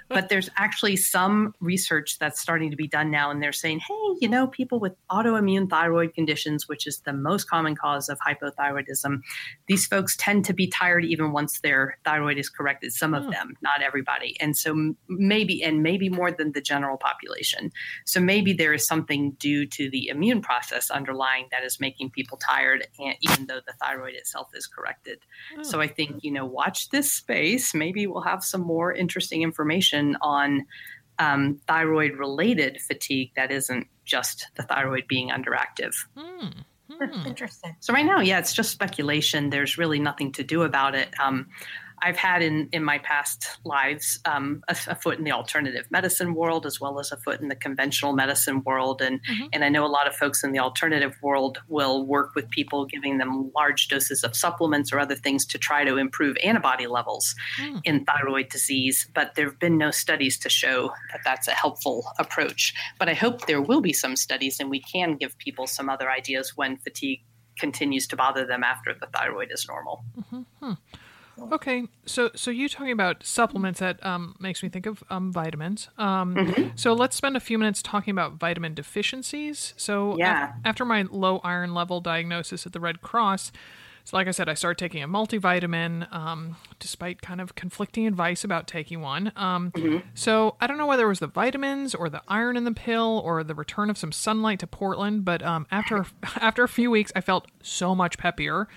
But there's actually some research that's starting to be done now. And they're saying, hey, you know, people with autoimmune thyroid conditions, which is the most common cause of hypothyroidism, these folks tend to be tired even once their thyroid is corrected. Some of oh. them, not everybody. And so maybe, and maybe more than the general population. So maybe there is something due to the immune process underlying that is making people tired, and even though the thyroid itself is corrected. Oh. So I think, you know, watch this space. Maybe we'll have some more interesting information on um, thyroid related fatigue that isn't just the thyroid being underactive. Hmm. Hmm. Interesting. So right now, yeah, it's just speculation. There's really nothing to do about it. Um, I've had in, in my past lives um, a, a, foot in the alternative medicine world as well as a foot in the conventional medicine world. And, mm-hmm. and I know a lot of folks in the alternative world will work with people, giving them large doses of supplements or other things to try to improve antibody levels mm. in thyroid disease. But there have been no studies to show that that's a helpful approach. But I hope there will be some studies and we can give people some other ideas when fatigue continues to bother them after the thyroid is normal. Mm-hmm. Okay, so so you talking about supplements that um, makes me think of um, vitamins. Um, mm-hmm. So let's spend a few minutes talking about vitamin deficiencies. So yeah. af- after my low iron level diagnosis at the Red Cross, so like I said, I started taking a multivitamin, um, despite kind of conflicting advice about taking one. Um, mm-hmm. So I don't know whether it was the vitamins or the iron in the pill or the return of some sunlight to Portland, but um, after (laughs) after a few weeks, I felt so much peppier.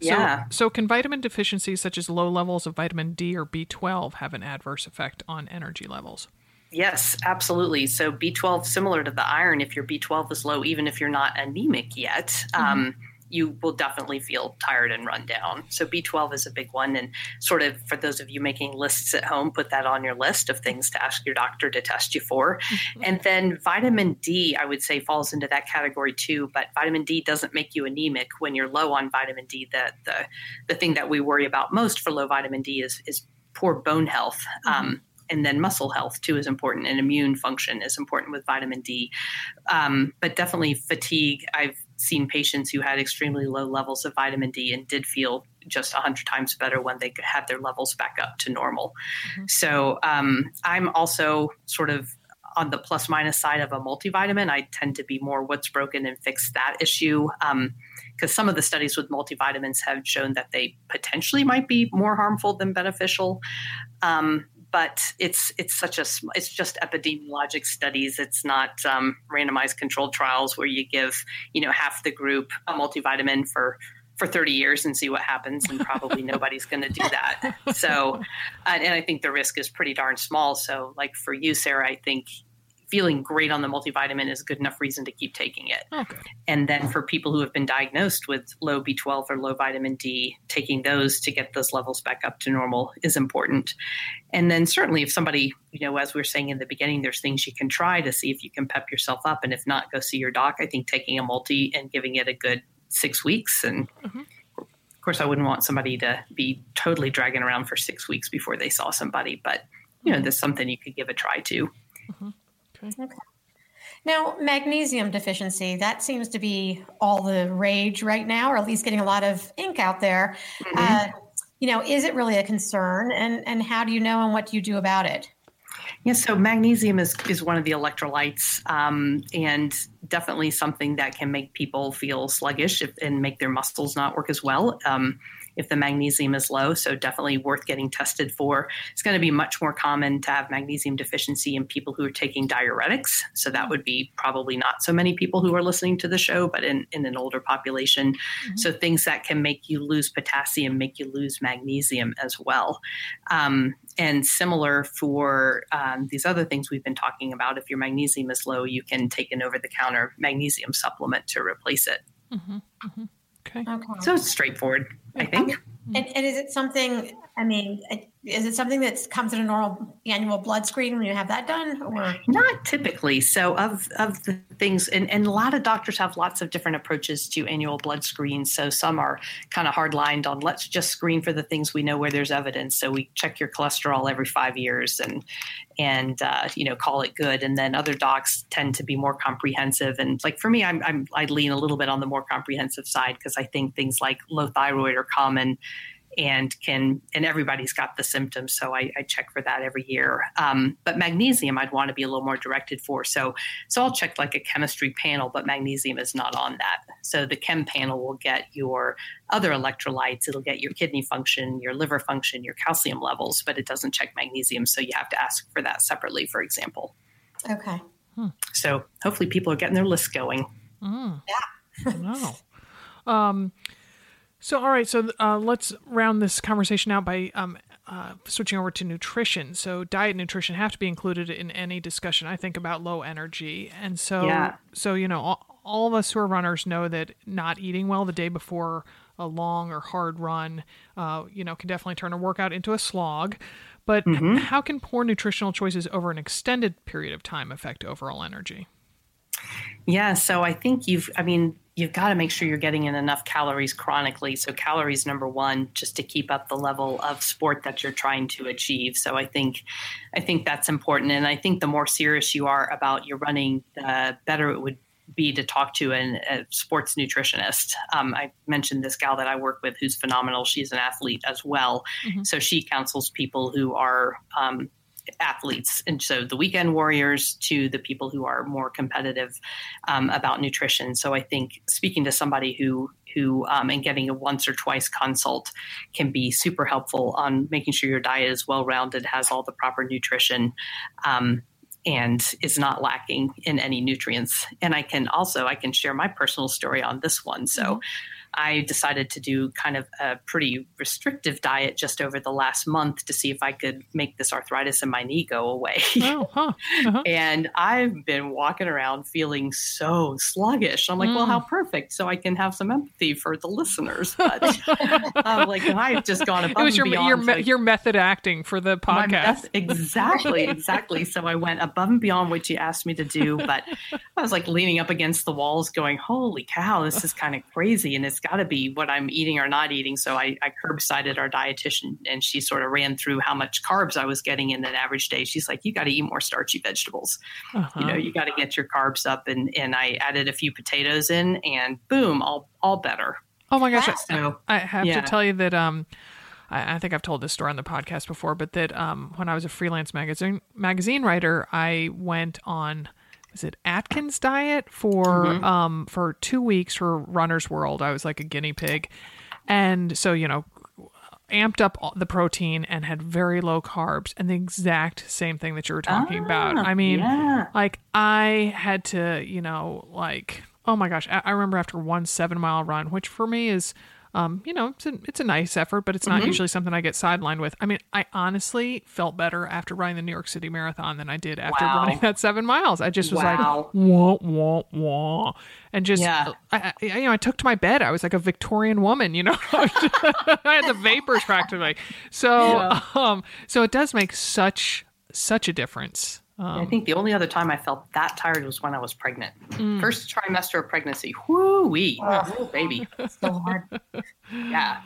Yeah. So, so can vitamin deficiencies such as low levels of vitamin D or B12 have an adverse effect on energy levels? Yes, absolutely. So B12, similar to the iron, if your B12 is low, even if you're not anemic yet, mm-hmm. um, you will definitely feel tired and run down. So B12 is a big one. And sort of for those of you making lists at home, put that on your list of things to ask your doctor to test you for. Mm-hmm. (laughs) And then vitamin D, I would say falls into that category too. But vitamin D doesn't make you anemic when you're low on vitamin D. The the, the thing that we worry about most for low vitamin D is is poor bone health. Mm-hmm. Um, and then muscle health too is important and immune function is important with vitamin d um, but definitely fatigue i've seen patients who had extremely low levels of vitamin D and did feel just 100 times better when they had their levels back up to normal. Mm-hmm. So um, I'm also sort of on the plus minus side of a multivitamin. I tend to be more what's broken and fix that issue. because um, some of the studies with multivitamins have shown that they potentially might be more harmful than beneficial. Um, but it's it's such a it's just epidemiologic studies. It's not um, randomized controlled trials where you give you know half the group a multivitamin for for 30 years and see what happens and probably (laughs) nobody's going to do that so and i think the risk is pretty darn small so like for you sarah i think feeling great on the multivitamin is a good enough reason to keep taking it. Okay. And then for people who have been diagnosed with low B12 or low vitamin D, taking those to get those levels back up to normal is important. And then certainly if somebody, you know, as we were saying in the beginning, there's things you can try to see if you can pep yourself up. And if not, go see your doc. I think taking a multi and giving it a good six weeks and mm-hmm. Of course, I wouldn't want somebody to be totally dragging around for six weeks before they saw somebody, but you know, there's something you could give a try to. Mm-hmm. Okay. okay. Now, magnesium deficiency, that seems to be all the rage right now, or at least getting a lot of ink out there. Mm-hmm. Uh, you know, is it really a concern? And, and how do you know and what do you do about it? Yeah, so magnesium is, is one of the electrolytes um, and definitely something that can make people feel sluggish if, and make their muscles not work as well. Um, if the magnesium is low. So definitely worth getting tested for. It's going to be much more common to have magnesium deficiency in people who are taking diuretics. So that would be probably not so many people who are listening to the show, but in, in an older population. Mm-hmm. So things that can make you lose potassium, make you lose magnesium as well. Um, and similar for um, these other things we've been talking about, if your magnesium is low, you can take an over the counter magnesium supplement to replace it. Mm-hmm. Mm-hmm. Okay. okay. So it's straightforward, I think. And, and, is it something, I mean, is it something that comes in a normal annual blood screen when you have that done or? Not typically. So of of the things and, and a lot of doctors have lots of different approaches to annual blood screens. So some are kind of hard lined on let's just screen for the things we know where there's evidence. So we check your cholesterol every five years and and uh, you know call it good. And then other docs tend to be more comprehensive. And like for me i'm, I'm i lean a little bit on the more comprehensive side because i think things like low thyroid are common and can and everybody's got the symptoms so i, I check for that every year. Um, but magnesium i'd want to be a little more directed for so so i'll check like a chemistry panel but magnesium is not on that. So the chem panel will get your other electrolytes it'll get your kidney function your liver function your calcium levels but it doesn't check magnesium so you have to ask for that separately for example. Okay. Hmm. so hopefully people are getting their list going. Mm. yeah. (laughs) Wow. Um, so, all right. So, uh, let's round this conversation out by um, uh, switching over to nutrition. So, diet and nutrition have to be included in any discussion. I think about low energy, and so, yeah. so you know, all, all of us who are runners know that not eating well the day before a long or hard run, uh, you know, can definitely turn a workout into a slog. But mm-hmm. how can poor nutritional choices over an extended period of time affect overall energy? Yeah, so I think you've, I mean, you've got to make sure you're getting in enough calories chronically. So calories number one, just to keep up the level of sport that you're trying to achieve. So I think, I think that's important. And I think the more serious you are about your running, the better it would be to talk to an, a sports nutritionist. Um, I mentioned this gal that I work with who's phenomenal. She's an athlete as well. Mm-hmm. So she counsels people who are um, athletes. And so the weekend warriors to the people who are more competitive um, about nutrition. So I think speaking to somebody who who um, and getting a once or twice consult can be super helpful on making sure your diet is well rounded, has all the proper nutrition. Um, and is not lacking in any nutrients. And I can also I can share my personal story on this one. So mm-hmm. I decided to do kind of a pretty restrictive diet just over the last month to see if I could make this arthritis in my knee go away. Oh, huh. uh-huh. (laughs) and I've been walking around feeling so sluggish. I'm like, mm. well, how mm. perfect. So I can have some empathy for the listeners. (laughs) But I'm like, I've just gone above it was your, and beyond. Your, like, your method acting for the podcast. (laughs) exactly, exactly. So I went above and beyond what you asked me to do. But I was like leaning up against the walls going, holy cow, this is kind of crazy. And it's got to be what I'm eating or not eating. So I, I curbsided our dietitian and she sort of ran through how much carbs I was getting in an average day. She's like, you got to eat more starchy vegetables. Uh-huh. You know, you got to get your carbs up. And, and I added a few potatoes in and boom, all, all better. Oh my gosh. So, I have yeah. to tell you that, um, I, I, think I've told this story on the podcast before, but that um, when I was a freelance magazine magazine writer, I went on is it Atkins diet for mm-hmm. um for two weeks for Runner's World. I was like a guinea pig, and so you know amped up the protein and had very low carbs and the exact same thing that you were talking ah, about. I mean, yeah. like I had to, you know, like oh my gosh, I remember after one seven mile run, which for me is um, you know, it's a, it's a nice effort, but it's not mm-hmm. usually something I get sidelined with. I mean, I honestly felt better after running the New York City Marathon than I did after wow. running (laughs) that seven miles. I just was wow. like, wah, wah, wah. And just, yeah. I, I, you know, I took to my bed. I was like a Victorian woman, you know, (laughs) (laughs) I had the vapors practically. So, yeah. um, so it does make such, such a difference. Um, I think the only other time I felt that tired was when I was pregnant. Mm. First trimester of pregnancy. Whoo wee. Oh, baby. (laughs) so hard. yeah.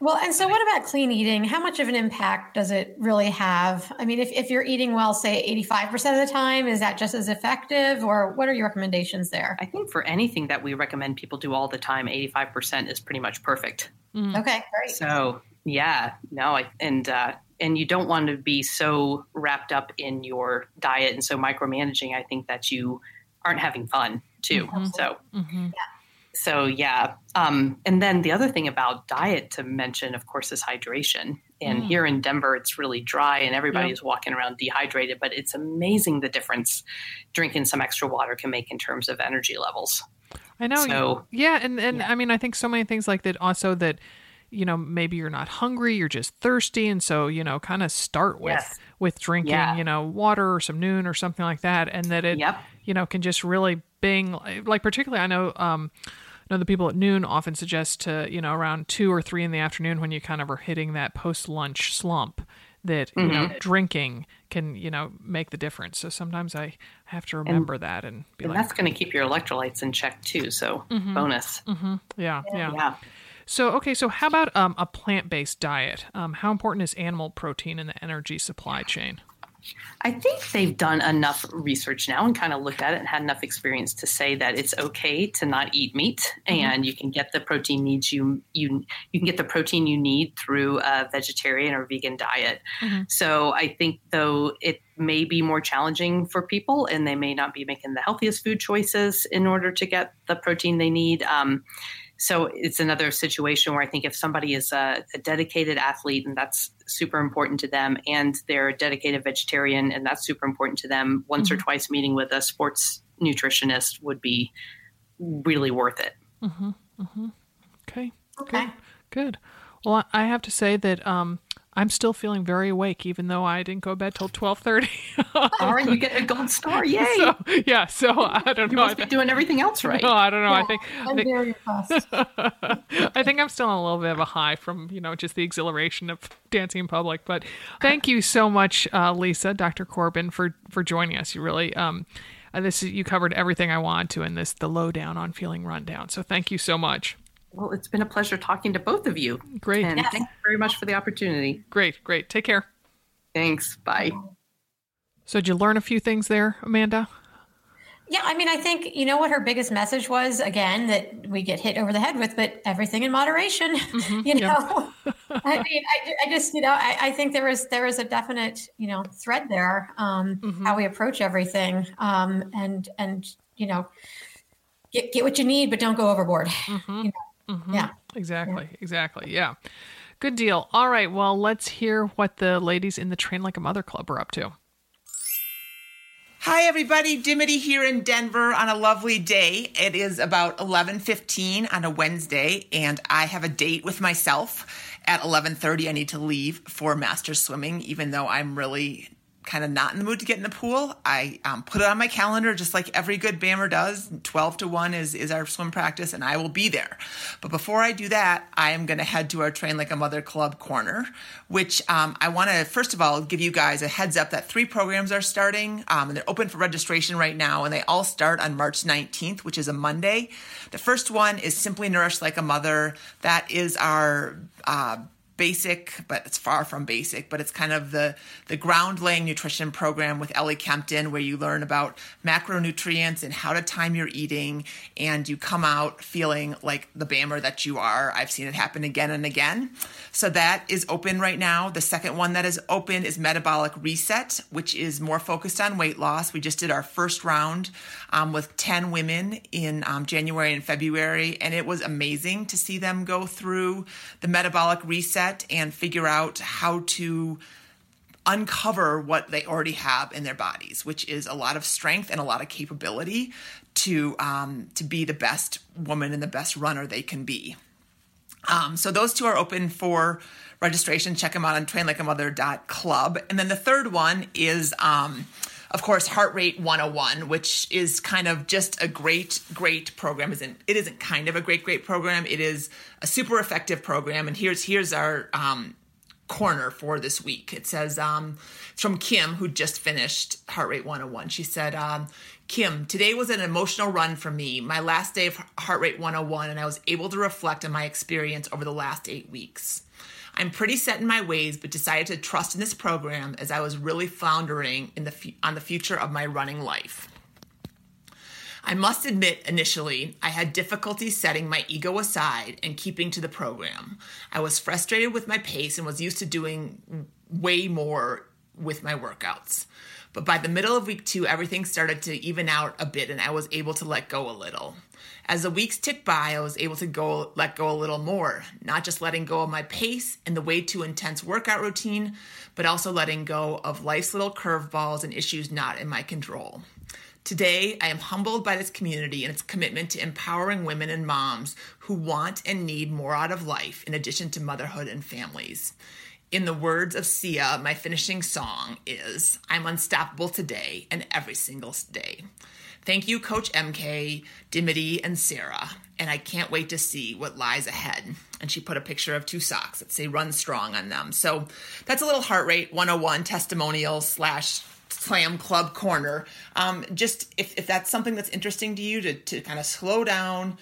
Well, and so what about clean eating? How much of an impact does it really have? I mean, if, if you're eating well, say 85% of the time, is that just as effective or what are your recommendations there? I think for anything that we recommend people do all the time, 85% is pretty much perfect. Mm. Okay, great. So, yeah, no, I, and uh, and you don't want to be so wrapped up in your diet and so micromanaging. I think that you aren't having fun too. Mm-hmm. So, mm-hmm. yeah. So yeah, um, and then the other thing about diet to mention, of course, is hydration. And mm. here in Denver, it's really dry, and everybody's yep. walking around dehydrated. But it's amazing the difference drinking some extra water can make in terms of energy levels. I know. So, yeah, and and yeah. I mean, I think so many things like that. Also, that you know, maybe you're not hungry, you're just thirsty, and so you know, kind of start with yes. with drinking, yeah. you know, water or some Nuun or something like that, and that it, yep. you know, can just really bing. Like particularly, I know. um know the people at Nuun often suggest to you know around two or three in the afternoon when you kind of are hitting that post lunch slump that mm-hmm. you know mm-hmm. drinking can you know make the difference so sometimes i have to remember and, that and be and like that's going to keep your electrolytes in check too so mm-hmm. bonus mm-hmm. yeah, yeah, yeah so okay so how about um, a plant-based diet um, how important is animal protein in the energy supply chain I think they've done enough research now and kind of looked at it and had enough experience to say that it's okay to not eat meat mm-hmm. and you can get the protein needs you you you can get the protein you need through a vegetarian or vegan diet. Mm-hmm. So I think though it may be more challenging for people and they may not be making the healthiest food choices in order to get the protein they need. Um, so it's another situation where I think if somebody is a, a, dedicated athlete and that's super important to them, and they're a dedicated vegetarian and that's super important to them, once mm-hmm. or twice meeting with a sports nutritionist would be really worth it. Mm-hmm. Mm-hmm. Okay. Okay. Good. Good. Well, I have to say that um, I'm still feeling very awake, even though I didn't go to bed till twelve thirty. (laughs) All right, you get a gold star! (laughs) Yay! So, yeah, so (laughs) I don't you know. You must be doing everything else right. No, I don't know. Yeah, I think I'm I think, very impressed. I think I'm still on a little bit of a high from you know just the exhilaration of dancing in public. But thank you so much, uh, Lisa, Dr. Corbin, for for joining us. You really um, uh, this you covered everything I wanted to in this the lowdown on feeling run down. So thank you so much. Well, it's been a pleasure talking to both of you. Great. And yes. thanks very much for the opportunity. Great, great. Take care. Thanks. Bye. So, did you learn a few things there, Amanda? Yeah, I mean, I think you know what her biggest message was again that we get hit over the head with, but everything in moderation. (laughs) Mm-hmm, you know, (laughs) I mean, I, I, just you know, I, I, think there was there was a definite you know thread there, um, mm-hmm. how we approach everything, um, and and you know, get get what you need, but don't go overboard. Mm-hmm. You know? Mm-hmm. Yeah. Exactly. Yeah. Exactly. Yeah. Good deal. All right. Well, let's hear what the ladies in the Train Like a Mother Club are up to. Hi everybody, Dimity here in Denver on a lovely day. It is about 11:15 on a Wednesday and I have a date with myself at 11:30. I need to leave for master swimming even though I'm really kind of not in the mood to get in the pool, I um, put it on my calendar just like every good BAMR does. 12 to 1 is, is our swim practice, and I will be there. But before I do that, I am going to head to our Train Like a Mother Club corner, which um, I want to, first of all, give you guys a heads up that three programs are starting, um, and they're open for registration right now, and they all start on March 19th, which is a Monday. The first one is Simply Nourish Like a Mother. That is our uh, basic, but it's far from basic, but it's kind of the, the ground laying nutrition program with Ellie Kempton, where you learn about macronutrients and how to time your eating, and you come out feeling like the BAMR that you are. I've seen it happen again and again. So that is open right now. The second one that is open is Metabolic Reset, which is more focused on weight loss. We just did our first round um, with 10 women in um, January and February, and it was amazing to see them go through the metabolic reset and figure out how to uncover what they already have in their bodies, which is a lot of strength and a lot of capability to um, to be the best woman and the best runner they can be. Um, so those two are open for registration. Check them out on trainlikeamother.club. And then the third one is um, of course, Heart Rate 101, which is kind of just a great, great program. Isn't it isn't kind of a great, great program. It is a super effective program. And here's here's our um, corner for this week. It says um, from Kim, who just finished Heart Rate 101. She said, um, Kim, today was an emotional run for me, my last day of Heart Rate 101, and I was able to reflect on my experience over the last eight weeks. I'm pretty set in my ways, but decided to trust in this program as I was really floundering in the on the future of my running life. I must admit, initially, I had difficulty setting my ego aside and keeping to the program. I was frustrated with my pace and was used to doing way more with my workouts. But by the middle of week two, everything started to even out a bit and I was able to let go a little. As the weeks ticked by, I was able to go let go a little more, not just letting go of my pace and the way too intense workout routine, but also letting go of life's little curveballs and issues not in my control. Today, I am humbled by this community and its commitment to empowering women and moms who want and need more out of life in addition to motherhood and families. In the words of Sia, my finishing song is I'm unstoppable today and every single day. Thank you, Coach MK, Dimity, and Sarah. And I can't wait to see what lies ahead. And she put a picture of two socks that say run strong on them. So that's a little heart rate 101 testimonial slash TLAM club corner. Um, just if, if that's something that's interesting to you to, to kind of slow down,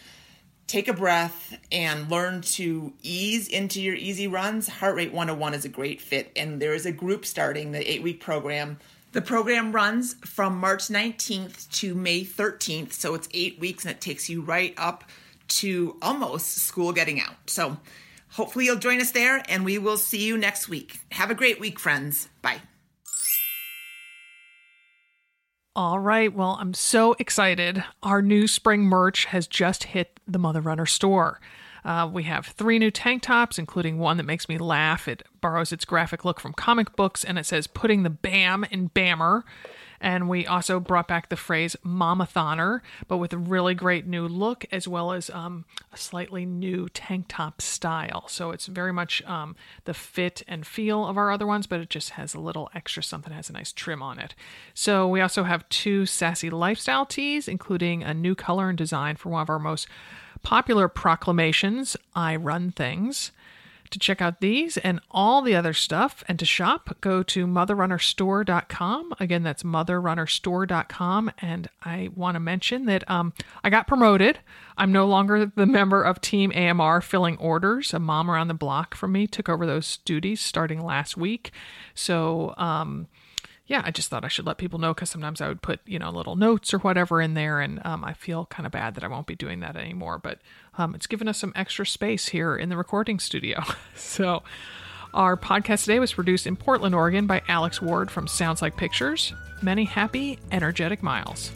take a breath, and learn to ease into your easy runs, Heart Rate 101 is a great fit. And there is a group starting the eight week program the program runs from March 19th to May 13th, so it's eight weeks and it takes you right up to almost school getting out. So hopefully you'll join us there and we will see you next week. Have a great week, friends. Bye. All right. Well, I'm so excited. Our new spring merch has just hit the Mother Runner store. Uh, we have three new tank tops, including one that makes me laugh. It borrows its graphic look from comic books and it says putting the BAM in BAMR. And we also brought back the phrase Momathoner, but with a really great new look as well as um, a slightly new tank top style. So it's very much um, the fit and feel of our other ones, but it just has a little extra something, has a nice trim on it. So we also have two sassy lifestyle tees, including a new color and design for one of our most popular proclamations, I run things. To check out these and all the other stuff and to shop, go to motherrunnerstore.com. Again, that's motherrunnerstore.com. And I want to mention that um, I got promoted. I'm no longer the member of Team AMR filling orders. A mom around the block from me took over those duties starting last week. So, um, yeah, I just thought I should let people know because sometimes I would put, you know, little notes or whatever in there. And um, I feel kind of bad that I won't be doing that anymore. But um, it's given us some extra space here in the recording studio. (laughs) so our podcast today was produced in Portland, Oregon by Alex Ward from Sounds Like Pictures. Many happy, energetic miles.